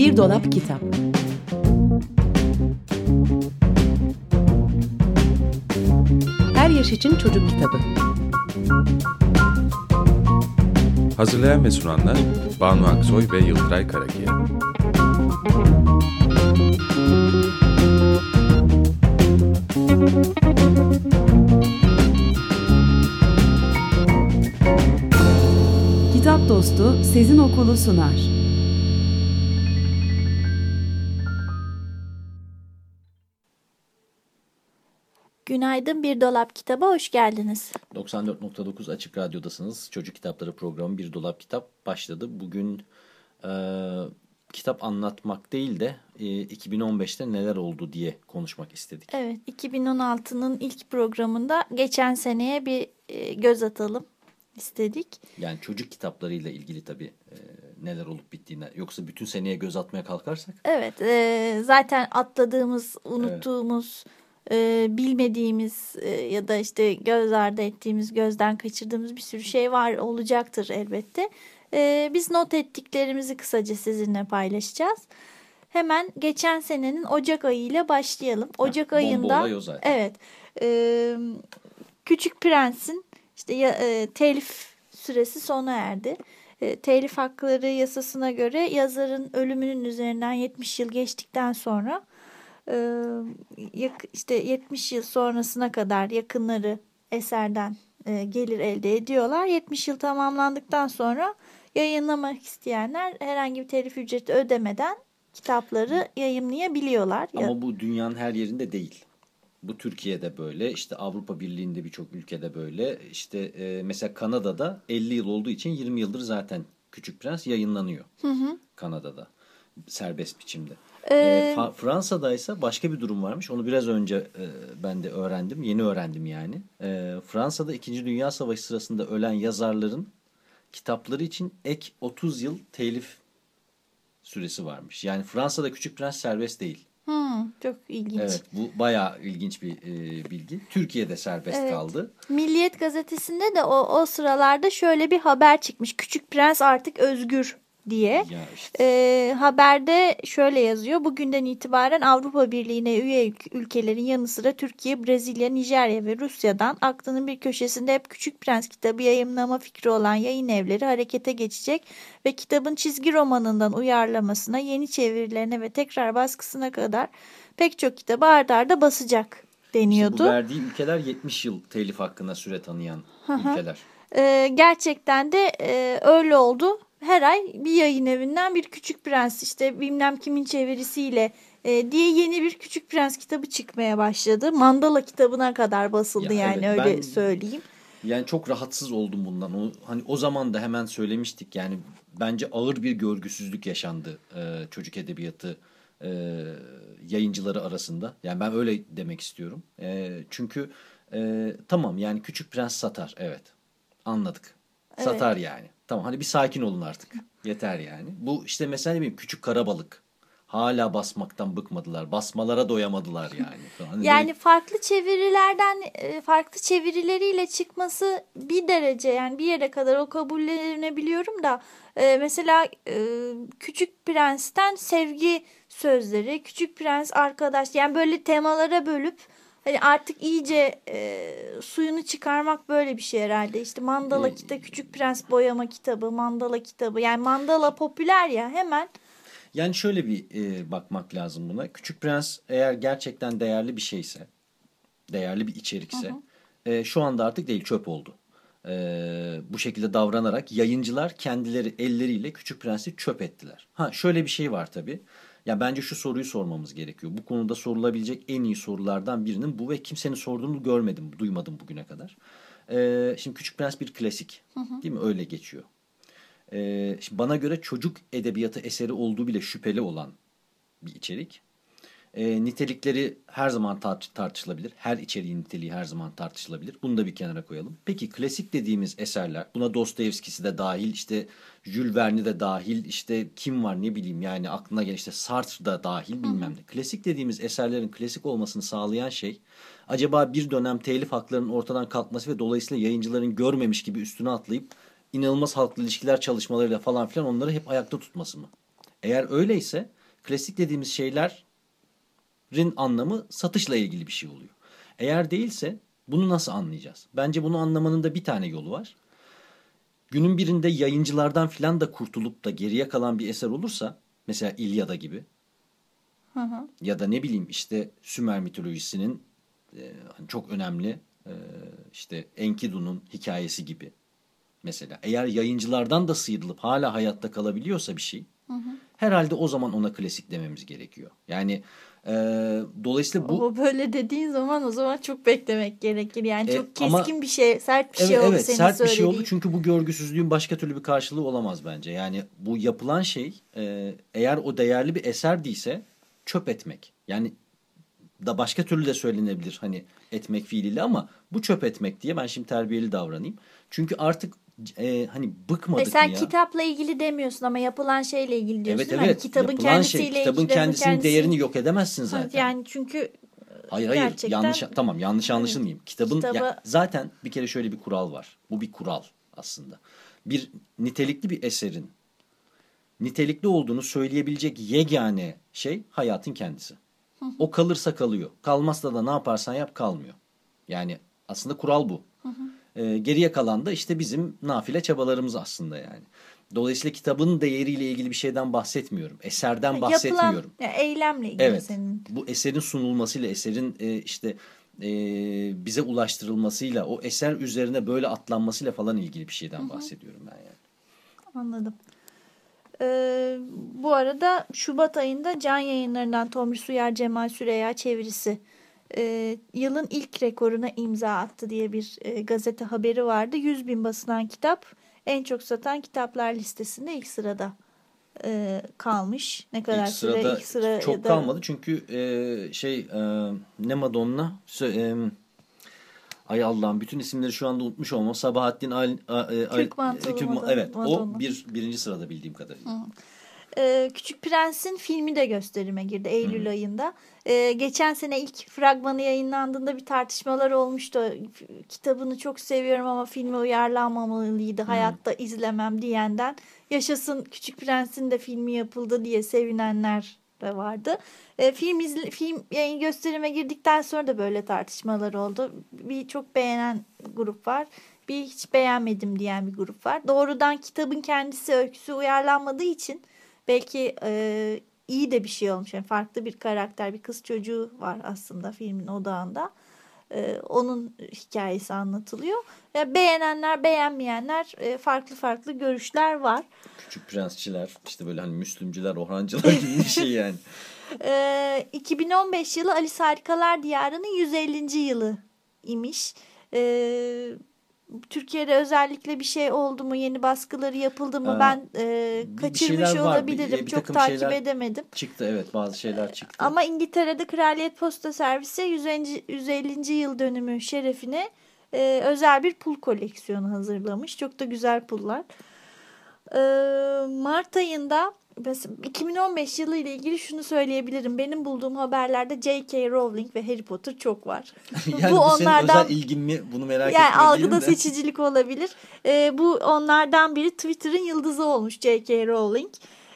Bir Dolap Kitap Her Yaş için Çocuk Kitabı Hazırlayan ve sunanlar Banu Aksoy ve Yıldıray Karakiya. Kitap Dostu Sezin Okulu sunar. Bir Dolap Kitaba hoş geldiniz. 94.9 Açık Radyo'dasınız. Çocuk Kitapları programı Bir Dolap Kitap başladı. Bugün e, kitap anlatmak değil de e, 2015'te neler oldu diye konuşmak istedik. Evet 2016'nın ilk programında geçen seneye bir e, göz atalım istedik. Yani çocuk kitaplarıyla ilgili tabii e, neler olup bittiğine. Yoksa bütün seneye göz atmaya kalkarsak. Evet e, zaten atladığımız, unuttuğumuz, e, bilmediğimiz e, ya da işte göz ardı ettiğimiz, gözden kaçırdığımız bir sürü şey var olacaktır elbette. E, biz not ettiklerimizi kısaca sizinle paylaşacağız. Hemen geçen senenin Ocak ayı ile başlayalım. Ocak bomba ayında zaten. evet e, Küçük Prens'in işte e, telif süresi sona erdi. E, telif hakları yasasına göre yazarın ölümünün üzerinden 70 yıl geçtikten sonra işte 70 yıl sonrasına kadar yakınları eserden gelir elde ediyorlar. 70 yıl tamamlandıktan sonra yayınlamak isteyenler herhangi bir telif ücreti ödemeden kitapları yayımlayabiliyorlar. Ya- Ama bu dünyanın her yerinde değil. Bu Türkiye'de böyle, işte Avrupa Birliği'nde birçok ülkede böyle. İşte e, mesela Kanada'da 50 yıl olduğu için 20 yıldır zaten Küçük Prens yayınlanıyor. Kanada'da serbest biçimde. Ee, E, Fransa'da ise başka bir durum varmış. Onu biraz önce e, ben de öğrendim. Yeni öğrendim yani. E, Fransa'da 2. Dünya Savaşı sırasında ölen yazarların kitapları için ek 30 yıl telif süresi varmış. Yani Fransa'da Küçük Prens serbest değil. Hmm, çok ilginç. Evet bu bayağı ilginç bir e, bilgi. Türkiye'de serbest Evet. kaldı. Milliyet gazetesinde de o, o sıralarda şöyle bir haber çıkmış. Küçük Prens artık özgür diye. Ya işte. Ee, haberde şöyle yazıyor. Bugünden itibaren Avrupa Birliği'ne üye ül- ülkelerin yanı sıra Türkiye, Brezilya, Nijerya ve Rusya'dan aklının bir köşesinde hep Küçük Prens kitabı yayımlama fikri olan yayın evleri harekete geçecek ve kitabın çizgi romanından uyarlamasına, yeni çevirilerine ve tekrar baskısına kadar pek çok kitabı ard arda basacak deniyordu. İşte bu verdiği ülkeler 70 yıl telif hakkına süre tanıyan ülkeler. Ee, gerçekten de e, öyle oldu. Her ay bir yayın evinden bir Küçük Prens işte bilmem kimin çevirisiyle e, diye yeni bir Küçük Prens kitabı çıkmaya başladı. Mandala kitabına kadar basıldı Ya yani evet, öyle ben- söyleyeyim. Yani çok rahatsız oldum bundan. O, hani o zaman da hemen söylemiştik. Yani bence ağır bir görgüsüzlük yaşandı e, çocuk edebiyatı e, yayıncıları arasında. Yani ben öyle demek istiyorum. E, çünkü e, tamam yani Küçük Prens satar. Evet. Anladık. Satar yani. Tamam hani bir sakin olun artık. Yeter yani. Bu işte mesela ne bileyim Küçük Karabalık. Hala basmaktan bıkmadılar. Basmalara doyamadılar yani. Hani Yani böyle- farklı çevirilerden e, farklı çevirileriyle çıkması bir derece yani bir yere kadar o kabullenebiliyorum da e, mesela e, Küçük Prens'ten sevgi sözleri, Küçük Prens arkadaş yani böyle temalara bölüp hani artık iyice e, suyunu çıkarmak böyle bir şey herhalde. İşte mandala E, kitabı, Küçük Prens boyama kitabı, mandala kitabı. Yani mandala popüler ya hemen Yani şöyle bir e, bakmak lazım buna. Küçük Prens eğer gerçekten değerli bir şeyse, değerli bir içerikse, e, şu anda artık değil çöp oldu. E, bu şekilde davranarak yayıncılar kendileri elleriyle Küçük Prens'i çöp ettiler. Ha şöyle bir şey var tabii. Ya bence şu soruyu sormamız gerekiyor. Bu konuda sorulabilecek en iyi sorulardan birinin bu ve kimsenin sorduğunu görmedim, duymadım bugüne kadar. E, şimdi Küçük Prens bir klasik, değil mi? Öyle geçiyor. Ee, şimdi bana göre çocuk edebiyatı eseri olduğu bile şüpheli olan bir içerik. Ee, nitelikleri her zaman tart- tartışılabilir. Her içeriğin niteliği her zaman tartışılabilir. Bunu da bir kenara koyalım. Peki klasik dediğimiz eserler, buna Dostoyevski'si de dahil, işte Jules Verne de dahil, işte kim var ne bileyim yani aklına gelen işte Sartre da dahil bilmem ne. Klasik dediğimiz eserlerin klasik olmasını sağlayan şey acaba bir dönem telif haklarının ortadan kalkması ve dolayısıyla yayıncıların görmemiş gibi üstüne atlayıp inanılmaz halkla ilişkiler çalışmalarıyla falan filan onları hep ayakta tutması mı? Eğer öyleyse klasik dediğimiz şeylerin anlamı satışla ilgili bir şey oluyor. Eğer değilse bunu nasıl anlayacağız? Bence bunu anlamanın da bir tane yolu var. Günün birinde yayıncılardan filan da kurtulup da geriye kalan bir eser olursa mesela İlyada gibi Hı hı. ya da ne bileyim işte Sümer mitolojisinin e, hani çok önemli e, işte Enkidu'nun hikayesi gibi mesela eğer yayıncılardan da sıyrılıp hala hayatta kalabiliyorsa bir şey herhalde o zaman ona klasik dememiz gerekiyor. Yani e, dolayısıyla bu O böyle dediğin zaman o zaman çok beklemek gerekir. Yani E, çok ama- keskin bir şey, sert bir şey evet, oldu evet senin sert bir şey oldu çünkü bu görgüsüzlüğün başka türlü bir karşılığı olamaz bence. Yani bu yapılan şey e, eğer o değerli bir eser değilse çöp etmek. Yani da başka türlü de söylenebilir hani etmek fiiliyle ama bu çöp etmek diye ben şimdi terbiyeli davranayım. Çünkü artık e, hani bıkmadık E sen mı ya? kitapla ilgili demiyorsun ama yapılan şeyle ilgili diyorsun. evet Hani evet kitabın yapılan kendisiyle şey kitabın ilgili, kendisinin kendisi- değerini yok edemezsin zaten. Yani çünkü Hayır hayır Gerçekten- yanlış tamam yanlış anlaşılmayayım. Kitabın Kitaba- ya, zaten bir kere şöyle bir kural var. Bu bir kural aslında. Bir nitelikli bir eserin nitelikli olduğunu söyleyebilecek yegane şey hayatın kendisi. O kalırsa kalıyor. Kalmazsa da ne yaparsan yap kalmıyor. Yani aslında kural bu. Ee, geriye kalan da işte bizim nafile çabalarımız aslında yani. Dolayısıyla kitabın değeriyle ilgili bir şeyden bahsetmiyorum. Eserden bahsetmiyorum. yapılan ya, eylemle ilgili Evet. senin. Bu eserin sunulmasıyla, eserin e, işte e, bize ulaştırılmasıyla, o eser üzerine böyle atlanmasıyla falan ilgili bir şeyden bahsediyorum ben yani. Anladım. Ee, bu arada Şubat ayında Can Yayınları'ndan Tomris Uyar Cemal Süreya çevirisi e, yılın ilk rekoruna imza attı diye bir e, gazete haberi vardı. 100 bin basılan kitap en çok satan kitaplar listesinde ilk sırada e, kalmış. Ne kadar İlk süre sırada ilk sıra çok kalmadı çünkü e, şey e, ne Madonna e, Ay Allah'ım bütün isimleri şu anda unutmuş olmam. Sabahattin Al, e, Al- Kürk Mantolu Madonna. Evet Madonna. o bir birinci sırada bildiğim kadarıyla. Ee, Küçük Prens'in filmi de gösterime girdi Eylül ayında. Ee, geçen sene ilk fragmanı yayınlandığında bir tartışmalar olmuştu. Kitabını çok seviyorum ama filme uyarlanmamalıydı. Hayatta izlemem diyenden. Yaşasın Küçük Prens'in de filmi yapıldı diye sevinenler de vardı. Ee, film izle, film yayın gösterime girdikten sonra da böyle tartışmalar oldu. Bir çok beğenen grup var. Bir hiç beğenmedim diyen bir grup var. Doğrudan kitabın kendisi öyküsü uyarlanmadığı için belki e, iyi de bir şey olmuş. Yani farklı bir karakter, bir kız çocuğu var aslında filmin odağında. E, onun hikayesi anlatılıyor. E, beğenenler, beğenmeyenler e, farklı farklı görüşler var. Küçük prensçiler işte böyle hani Müslümcüler, Orhancılar gibi bir şey yani. E, 2015 yılı Alice Harikalar Diyarı'nın 150. yılı imiş. E, Türkiye'de özellikle bir şey oldu mu? Yeni baskıları yapıldı mı? Ee, ben e, kaçırmış bir- olabilirim. bir Çok takip edemedim. Çıktı evet bazı şeyler çıktı. Ama İngiltere'de Kraliyet Posta Servisi 150. 150. yıl dönümü şerefine e, özel bir pul koleksiyonu hazırlamış. Çok da güzel pullar. E, Mart ayında 2015 yılı ile ilgili şunu söyleyebilirim. Benim bulduğum haberlerde J.K. Rowling ve Harry Potter çok var. yani bu bu, senin onlardan özel ilgin mi bunu merak yani algıda de. seçicilik olabilir. E, bu onlardan biri Twitter'ın yıldızı olmuş J.K. Rowling.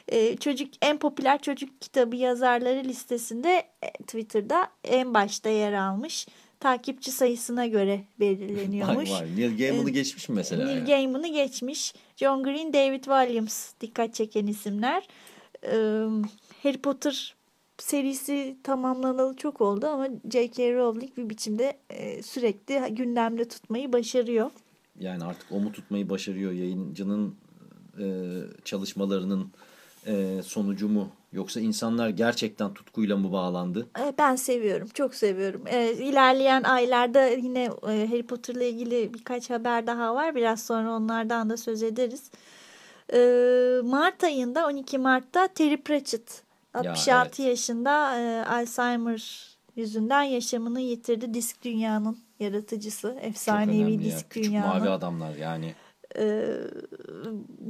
E, çocuk en popüler çocuk kitabı yazarları listesinde e, Twitter'da en başta yer almış. Takipçi sayısına göre Vay belirleniyormuş. vay. Neil Gaiman'ı geçmiş mi mesela? Neil ya? Gaiman'ı geçmiş. John Green, David Williams dikkat çeken isimler. Harry Potter serisi tamamlanalı çok oldu ama J.K. Rowling bir biçimde sürekli gündemde tutmayı başarıyor. Yani artık o mu tutmayı başarıyor yayıncının çalışmalarının sonucu mu? Yoksa insanlar gerçekten tutkuyla mı bağlandı? E, Ben seviyorum, çok seviyorum. E, ilerleyen aylarda yine e, Harry Potter'la ilgili birkaç haber daha var. Biraz sonra onlardan da söz ederiz. Mart ayında 12 Mart'ta Terry Pratchett 66 evet. yaşında Alzheimer yüzünden yaşamını yitirdi. Disk Dünya'nın yaratıcısı, efsanevi önemli ya. Disk Küçük Dünya'nın. mavi adamlar yani.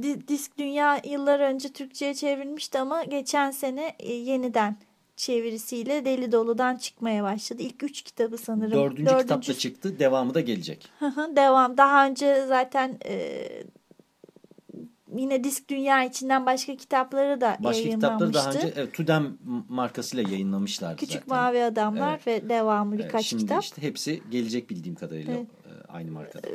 Di- Disk Dünya yıllar önce Türkçe'ye çevrilmişti ama geçen sene e, yeniden çevirisiyle Deli Dolu'dan çıkmaya başladı. İlk üç kitabı sanırım. Dördüncü, kitap da çıktı. Devamı da gelecek. Devam. Daha önce zaten e, yine Disk Dünya içinden başka kitapları da Başka kitapları daha yayınlanmıştı. önce evet, Tudem markasıyla yayınlamışlardı Küçük zaten. Mavi Adamlar Evet. ve devamı Evet, birkaç Şimdi kitap. işte hepsi gelecek bildiğim kadarıyla Evet. aynı markada.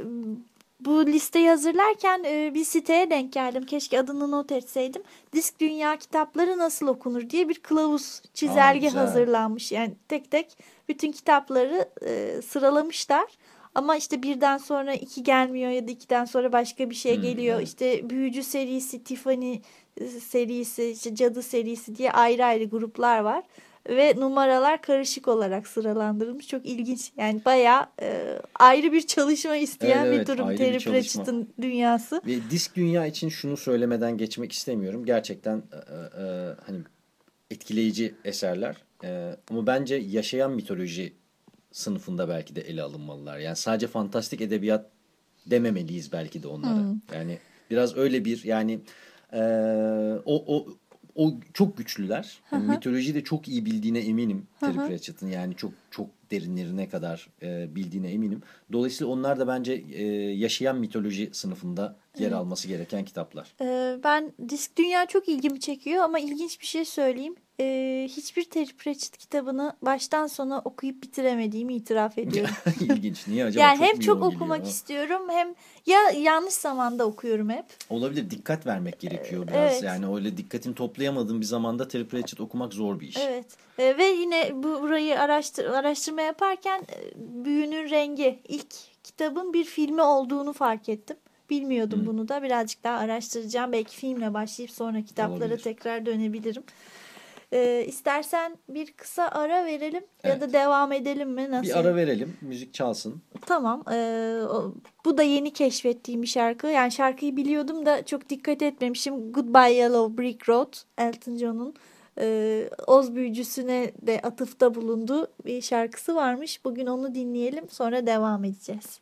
Bu listeyi hazırlarken e, bir siteye denk geldim. Keşke adını not etseydim. Disk Dünya kitapları nasıl okunur diye bir kılavuz çizelge güzel. hazırlanmış. Yani tek tek bütün kitapları e, sıralamışlar. Ama işte birden sonra iki gelmiyor ya da ikiden sonra başka bir şey Hmm, geliyor. evet. İşte Büyücü serisi, Tiffany e, serisi, işte Cadı serisi diye ayrı ayrı gruplar var. Ve numaralar karışık olarak sıralandırılmış. Çok ilginç. Yani bayağı e, ayrı bir çalışma isteyen Evet, bir evet, durum. Terry. Pratchett'ın dünyası. Ve disk dünya için şunu söylemeden geçmek istemiyorum. Gerçekten e, e, e, hani etkileyici eserler. E, ama bence yaşayan mitoloji sınıfında belki de ele alınmalılar. Yani sadece fantastik edebiyat dememeliyiz belki de onlara. Hmm. Yani biraz öyle bir yani e, o o o çok güçlüler. Yani mitolojiyi de çok iyi bildiğine eminim Terry Pratchett'ın. Yani çok çok derinlerine kadar e, bildiğine eminim. Dolayısıyla onlar da bence e, yaşayan mitoloji sınıfında yer alması gereken kitaplar. Ee, ben Disk Dünya çok ilgimi çekiyor ama ilginç bir şey söyleyeyim. Ee, hiçbir Terry Pratchett kitabını baştan sona okuyup bitiremediğimi itiraf ediyorum. İlginç. Niye acaba? yani Çok hem çok geliyor okumak ama? istiyorum hem ya yanlış zamanda okuyorum hep. Olabilir. Dikkat vermek gerekiyor biraz. evet. Yani öyle dikkatini toplayamadığın bir zamanda Terry Pratchett okumak zor bir iş. Evet. Ee, ve yine bu burayı araştır, araştırma yaparken e, Büyünün Rengi ilk kitabın bir filmi olduğunu fark ettim. Bilmiyordum bunu da. Birazcık daha araştıracağım. Belki filmle başlayıp sonra kitaplara Olabilir. tekrar dönebilirim. Ee, istersen bir kısa ara verelim ya Evet. da devam edelim mi? Nasıl? Bir ara verelim. Müzik çalsın. Tamam. O- bu da yeni keşfettiğim bir şarkı. Yani şarkıyı biliyordum da çok dikkat etmemişim. Goodbye Yellow Brick Road. Elton John'un e, Oz büyücüsüne de atıfta bulunduğu bir şarkısı varmış. Bugün onu dinleyelim. Sonra devam edeceğiz.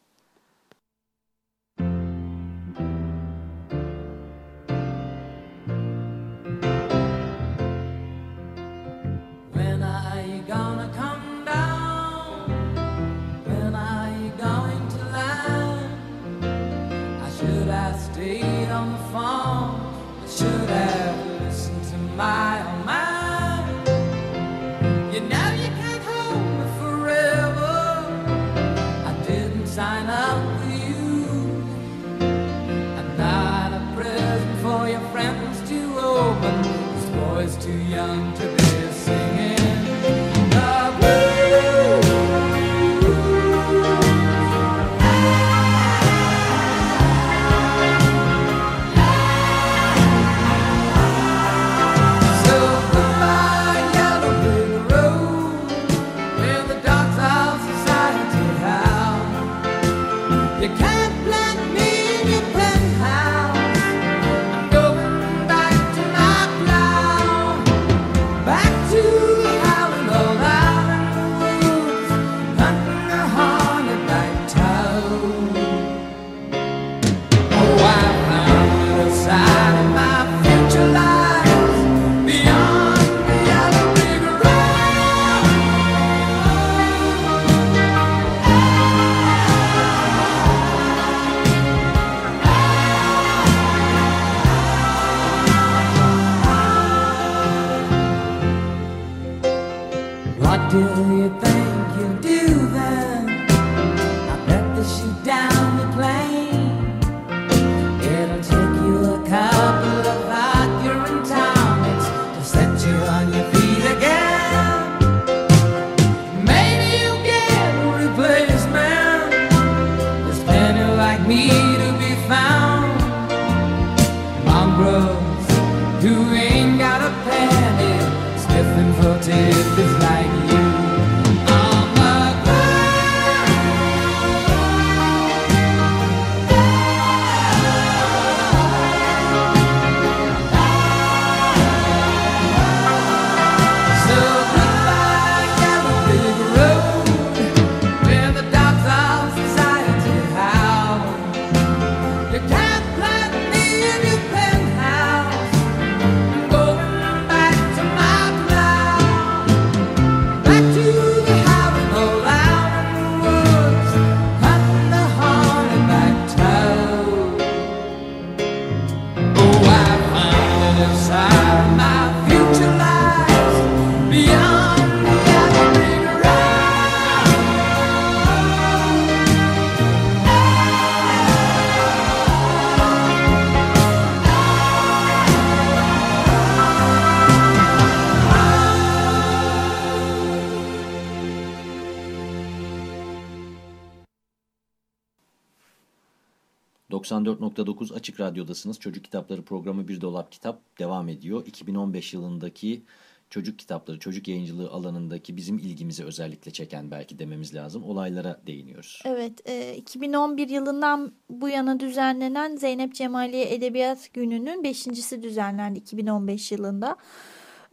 94.9 Açık Radyo'dasınız. Çocuk Kitapları programı Bir Dolap Kitap devam ediyor. 2015 yılındaki çocuk kitapları, çocuk yayıncılığı alanındaki bizim ilgimizi özellikle çeken belki dememiz lazım. Olaylara değiniyoruz. Evet, e, 2011 yılından bu yana düzenlenen Zeynep Cemaliye Edebiyat Günü'nün beşincisi düzenlendi 2015 yılında.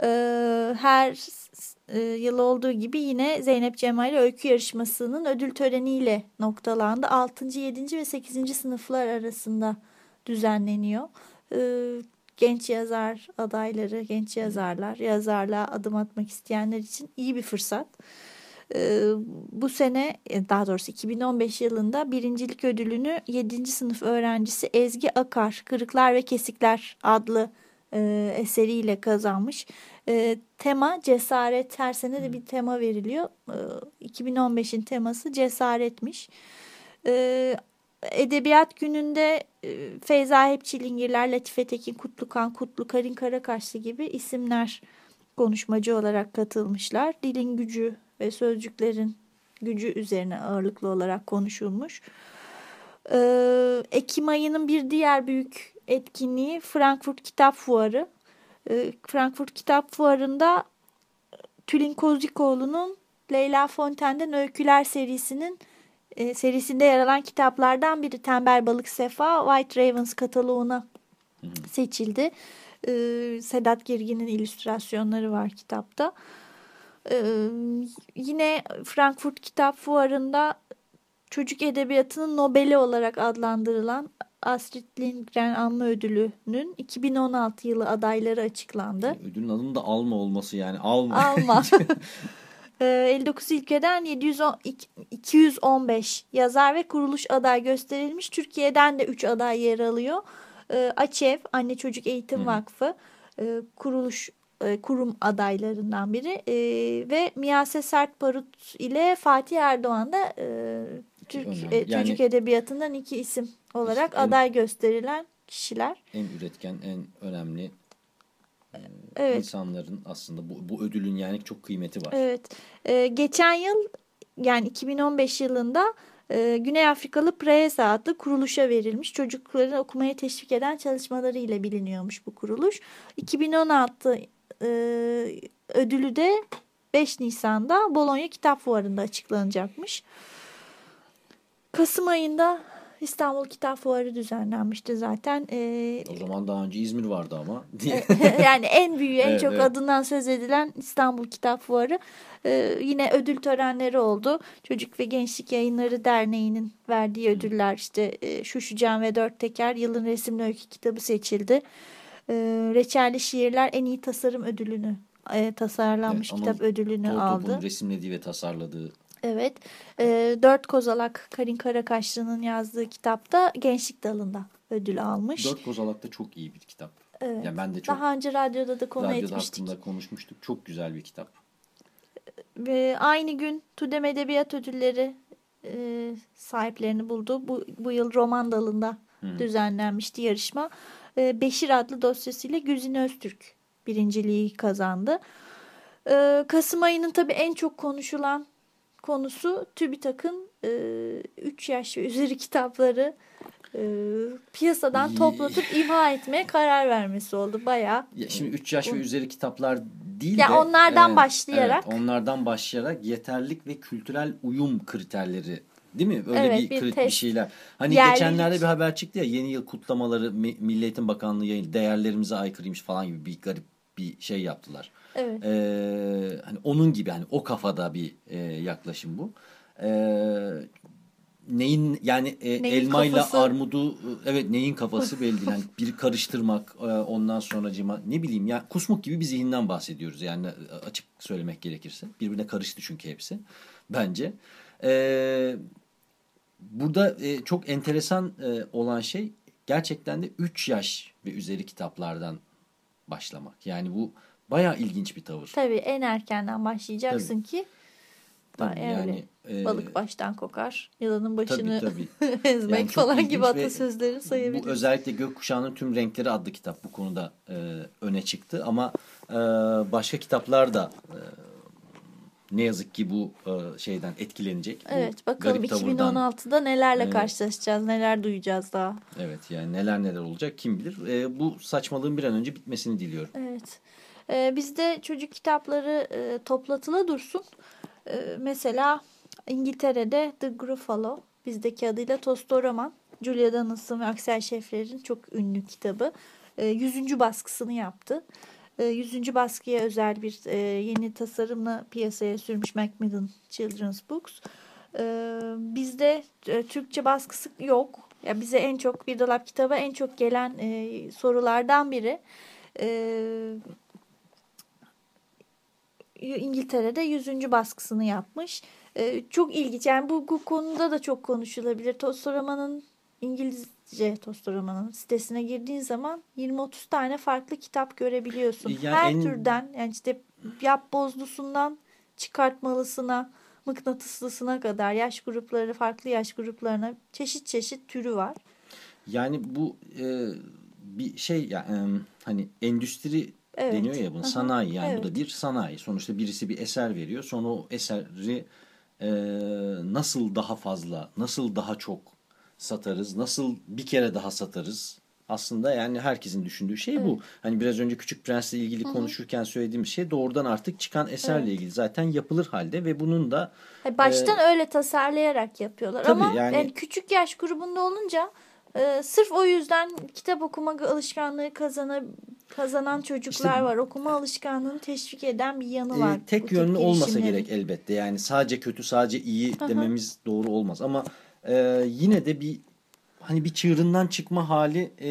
E, her e, yıl olduğu gibi yine Zeynep Cemali Öykü Yarışması'nın ödül töreniyle noktalandı. 6. 7. ve 8. sınıflar arasında düzenleniyor. E, genç yazar adayları, genç yazarlar, yazarlığa adım atmak isteyenler için iyi bir fırsat. Ee, bu sene e, daha doğrusu 2015 yılında birincilik ödülünü 7. sınıf öğrencisi Ezgi Akar Kırıklar ve Kesikler adlı e, eseriyle kazanmış. E, tema cesaret her sene de bir tema veriliyor. E, 2015'in teması cesaretmiş. E, Edebiyat gününde e, Feyza Hepçilingirler, Latife Tekin, Kutlukan, Kutlu, Karin Karakaşlı gibi isimler konuşmacı olarak katılmışlar. Dilin gücü ve sözcüklerin gücü üzerine ağırlıklı olarak konuşulmuş. Ee, Ekim ayının bir diğer büyük etkinliği Frankfurt Kitap Fuarı. Ee, Frankfurt Kitap Fuarı'nda Tülin Kozikoğlu'nun Leyla Fontaine'den Öyküler serisinin e, serisinde yer alan kitaplardan biri Tembel Balık Sefa White Ravens kataloğuna seçildi. E, Sedat Girgin'in illüstrasyonları var kitapta. E, yine Frankfurt Kitap Fuarı'nda çocuk edebiyatının Nobel'i olarak adlandırılan Astrid Lindgren Anma Ödülü'nün 2016 yılı adayları açıklandı. Yani ödülün adının da alma olması yani alma. Alma. 59 ülkeden 710, 215 yazar ve kuruluş aday gösterilmiş. Türkiye'den de 3 aday yer alıyor. Açev, Anne Çocuk Eğitim Hı. Vakfı kuruluş kurum adaylarından biri ve Miyase Sert Parut ile Fatih Erdoğan da Türk yani, çocuk edebiyatından iki isim olarak en, aday gösterilen kişiler. En üretken, en önemli evet. insanların aslında bu, bu ödülün yani çok kıymeti var. Evet. Ee, geçen yıl yani 2015 yılında e, Güney Afrikalı Preza adlı kuruluşa verilmiş. Çocukları okumaya teşvik eden çalışmalarıyla biliniyormuş bu kuruluş. 2016 e, ödülü de 5 Nisan'da Bologna Kitap Fuarı'nda açıklanacakmış. Kasım ayında İstanbul Kitap Fuarı düzenlenmişti zaten. Ee, o zaman daha önce İzmir vardı ama. yani en büyüğü, en evet, çok evet. adından söz edilen İstanbul Kitap Fuarı. Ee, yine ödül törenleri oldu. Çocuk ve Gençlik Yayınları Derneği'nin verdiği ödüller işte e, Şuşucan ve Dört Teker yılın resimli öykü kitabı seçildi. Ee, Reçelli Şiirler en iyi tasarım ödülünü e, tasarlanmış evet, kitap ödülünü aldı. resimlediği ve tasarladığı Evet. E, Dört Kozalak Karin Karakaşlı'nın yazdığı kitapta gençlik dalında ödül almış. Dört Kozalak da çok iyi bir kitap. Evet. Yani ben de çok Daha önce radyoda da konu radyoda etmiştik. Radyoda konuşmuştuk. Çok güzel bir kitap. Ve aynı gün Tudem Edebiyat Ödülleri e, sahiplerini buldu. Bu, bu yıl roman dalında Hı. düzenlenmişti yarışma. E, Beşir adlı dosyasıyla Güzin Öztürk birinciliği kazandı. E, Kasım ayının tabii en çok konuşulan konusu TÜBİTAK'ın e, 3 yaş ve üzeri kitapları e, piyasadan toplatıp imha etmeye karar vermesi oldu. Bayağı. Ya şimdi 3 yaş ve üzeri kitaplar değil ya de. onlardan e, başlayarak. Evet, onlardan başlayarak yeterlik ve kültürel uyum kriterleri Değil mi? Öyle evet, bir, bir, bir şeyler. Hani Yerlilik. geçenlerde bir haber çıktı ya yeni yıl kutlamaları Milli Eğitim Bakanlığı yayın değerlerimize aykırıymış falan gibi bir garip bir şey yaptılar. Evet. Ee, hani onun gibi hani o kafada bir e, yaklaşım bu. Ee, neyin yani e, neyin elmayla kafası? armudu evet neyin kafası belli değil. Yani bir karıştırmak e, ondan sonra cima ne bileyim ya kusmuk gibi bir zihinden bahsediyoruz yani e, açık söylemek gerekirse. Birbirine karıştı çünkü hepsi bence. Ee, burada e, çok enteresan e, olan şey gerçekten de 3 yaş ve üzeri kitaplardan başlamak. Yani bu Baya ilginç bir tavır. Tabii en erkenden başlayacaksın tabii. ki tabii, yani, e, balık baştan kokar. Yılanın başını tabii, tabii. ezmek yani falan gibi atasözleri sayabiliriz. Bu özellikle Gökkuşağı'nın Tüm Renkleri adlı kitap bu konuda e, öne çıktı. Ama e, başka kitaplar da e, ne yazık ki bu e, şeyden etkilenecek. Bu Evet bakalım garip tavırdan. 2016'da nelerle Evet. karşılaşacağız, neler duyacağız daha. Evet yani neler neler olacak kim bilir. E, bu saçmalığın bir an önce bitmesini diliyorum. Evet. Ee, bizde çocuk kitapları e, toplatıla dursun. Ee, mesela İngiltere'de The Gruffalo, bizdeki adıyla Tostoroman, Julia Donaldson ve Aksel Şefler'in çok ünlü kitabı. E, 100. baskısını yaptı. E, 100. baskıya özel bir e, yeni tasarımla piyasaya sürmüş Macmillan Children's Books. E, bizde e, Türkçe baskısı yok. Ya bize en çok bir dolap kitabı en çok gelen e, sorulardan biri. E, İngiltere'de 100. baskısını yapmış. Çok ilginç. Yani bu, bu konuda da çok konuşulabilir. Tostoroman'ın İngilizce Tostoroman'ın sitesine girdiğin zaman 20-30 tane farklı kitap görebiliyorsun. Yani Her en- türden yani işte yap bozlusundan çıkartmalısına, mıknatıslısına kadar yaş grupları, farklı yaş gruplarına çeşit çeşit türü var. Yani bu e, bir şey ya e, hani endüstri Evet. deniyor ya bunu sanayi yani bu da evet. bir sanayi. Sonuçta birisi bir eser veriyor. Sonra o eseri e, nasıl daha fazla, nasıl daha çok satarız, nasıl bir kere daha satarız. Aslında yani herkesin düşündüğü şey bu. Hani biraz önce Küçük Prens'le ilgili konuşurken söylediğim şey doğrudan artık çıkan eserle ilgili zaten yapılır halde ve bunun da Baştan öyle tasarlayarak yapıyorlar ama yani- yani küçük yaş grubunda olunca e, sırf o yüzden kitap okuma alışkanlığı kazana, kazanan çocuklar İşte- var. Okuma alışkanlığını teşvik eden bir yanı e, var. tek yönlü olmasa gerek elbette. Yani sadece kötü, sadece iyi dememiz doğru olmaz. Ama e, yine de bir hani bir çığırından çıkma hali e,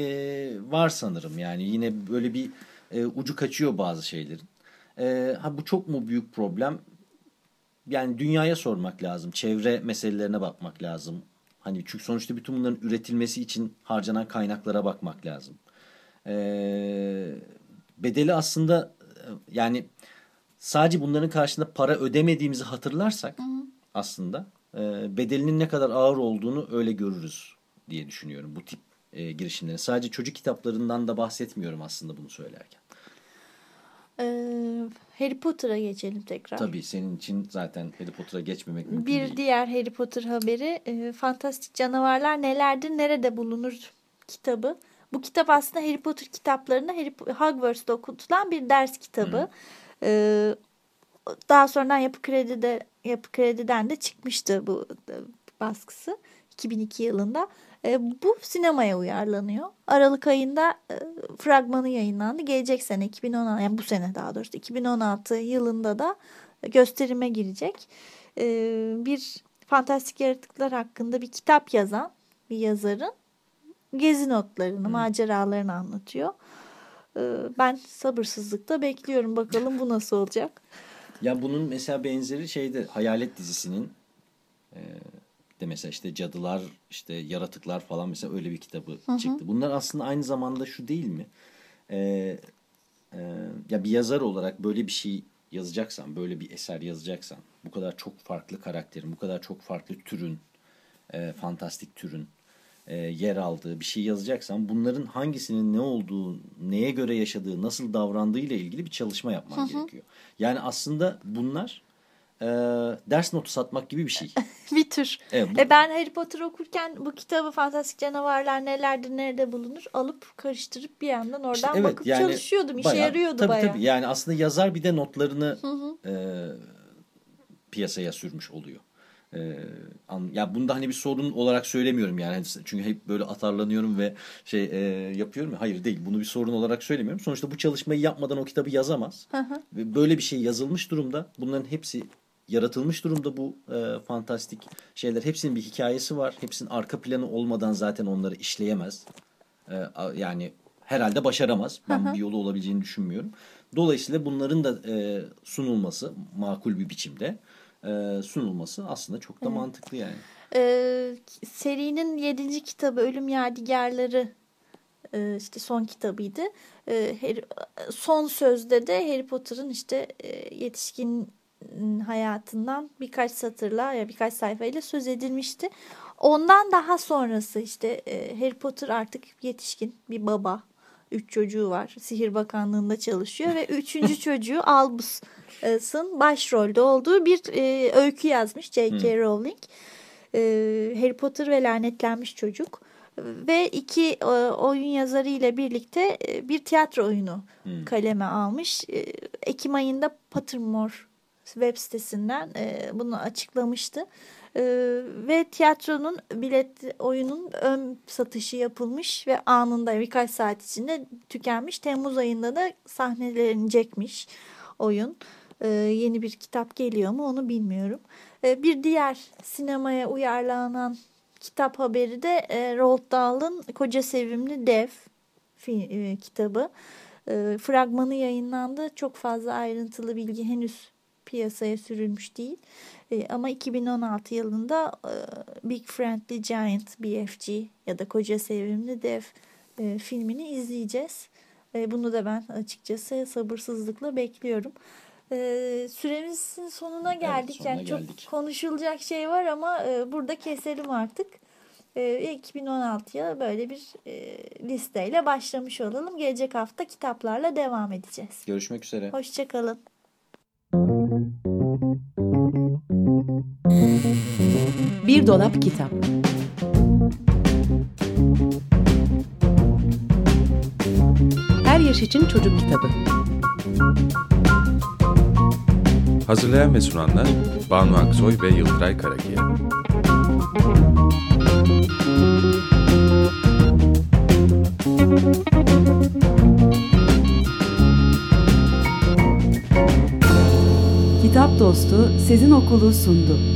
var sanırım. Yani yine böyle bir e, ucu kaçıyor bazı şeylerin. E, ha bu çok mu büyük problem? Yani dünyaya sormak lazım. Çevre meselelerine bakmak lazım. Hani çünkü sonuçta bütün bunların üretilmesi için harcanan kaynaklara bakmak lazım. Ee, bedeli aslında e, yani sadece bunların karşında para ödemediğimizi hatırlarsak aslında e, bedelinin ne kadar ağır olduğunu öyle görürüz diye düşünüyorum bu tip e, girişimlerin. Sadece çocuk kitaplarından da bahsetmiyorum aslında bunu söylerken. E, Harry Potter'a geçelim tekrar. Tabii senin için zaten Harry Potter'a geçmemek mümkün Bir değil. diğer Harry Potter haberi e, Fantastik Canavarlar Nelerdir Nerede Bulunur kitabı. Bu kitap aslında Harry Potter kitaplarında Harry Hogwarts'ta okutulan bir ders kitabı. E, daha sonradan Yapı Kredi'de Yapı Kredi'den de çıkmıştı bu e, baskısı 2002 yılında. E, bu sinemaya uyarlanıyor. Aralık ayında e, fragmanı yayınlandı. Gelecek sene 2016 yani bu sene daha doğrusu 2016 yılında da gösterime girecek. Bir fantastik yaratıklar hakkında bir kitap yazan bir yazarın gezi notlarını, maceralarını anlatıyor. Ben sabırsızlıkla bekliyorum. Bakalım bu nasıl olacak. Ya bunun mesela benzeri şeyde Hayalet dizisinin e, de mesela işte cadılar, işte yaratıklar falan mesela öyle bir kitabı çıktı. Bunlar aslında aynı zamanda şu değil mi? E, e, ya bir yazar olarak böyle bir şey yazacaksan, böyle bir eser yazacaksan, bu kadar çok farklı karakterin, bu kadar çok farklı türün, e, fantastik türün e, yer aldığı bir şey yazacaksan bunların hangisinin ne olduğu, neye göre yaşadığı, nasıl davrandığı ile ilgili bir çalışma yapman gerekiyor. Yani aslında bunlar e, ders notu satmak gibi bir şey. bir tür. Evet, bu- E ben Harry Potter okurken bu kitabı Fantastik Canavarlar nelerdir nerede bulunur alıp karıştırıp bir yandan oradan İşte evet, bakıp yani çalışıyordum. İşe bayağı- yarıyordu tabii, bayağı. Tabii. Yani aslında yazar bir de notlarını e, piyasaya sürmüş oluyor. E, an- ya bunda hani bir sorun olarak söylemiyorum yani Hani çünkü hep böyle atarlanıyorum ve şey e, yapıyorum ya hayır değil bunu bir sorun olarak söylemiyorum. Sonuçta bu çalışmayı yapmadan o kitabı yazamaz. Ve böyle bir şey yazılmış durumda. Bunların hepsi yaratılmış durumda bu e, fantastik şeyler. Hepsinin bir hikayesi var. Hepsinin arka planı olmadan zaten onları işleyemez. E, yani herhalde başaramaz. Ben bir yolu olabileceğini düşünmüyorum. Dolayısıyla bunların da e, sunulması makul bir biçimde e, sunulması aslında çok da mantıklı yani. Ee, serinin yedinci kitabı Ölüm Yadigarları e, işte son kitabıydı. Ee, Harry- son sözde de Harry Potter'ın işte e, yetişkin hayatından birkaç satırla ya birkaç sayfayla söz edilmişti. Ondan daha sonrası işte e, Harry Potter artık yetişkin bir baba. Üç çocuğu var. Sihir Bakanlığı'nda çalışıyor ve üçüncü çocuğu Albus'ın başrolde olduğu bir e, öykü yazmış J.K. Rowling. E, Harry Potter ve Lanetlenmiş Çocuk. Ve iki e, oyun yazarı ile birlikte e, bir tiyatro oyunu kaleme almış. E, Ekim ayında Pottermore web sitesinden e, bunu açıklamıştı. E, ve tiyatronun bilet oyunun ön satışı yapılmış ve anında birkaç saat içinde tükenmiş. Temmuz ayında da sahnelenecekmiş oyun. E, yeni bir kitap geliyor mu onu bilmiyorum. E, bir diğer sinemaya uyarlanan kitap haberi de e, Roald Dahl'ın Koca Sevimli Dev e, kitabı. E, fragmanı yayınlandı. Çok fazla ayrıntılı bilgi henüz piyasaya sürülmüş değil. E, ama 2016 yılında e, Big Friendly Giant BFG ya da Koca Sevimli Dev e, filmini izleyeceğiz. E, bunu da ben açıkçası sabırsızlıkla bekliyorum. E, süremizin sonuna geldik. sonuna yani çok geldik. konuşulacak şey var ama e, burada keselim artık. E, 2016'ya böyle bir listeyle başlamış olalım. Gelecek hafta kitaplarla devam edeceğiz. Görüşmek üzere. Hoşçakalın. Bir dolap kitap. Her yaş için çocuk kitabı. Hazırlayan ve sunanlar Banu Aksoy ve Yıldıray Karakiya. Kitap Dostu Sezin Okulu sundu.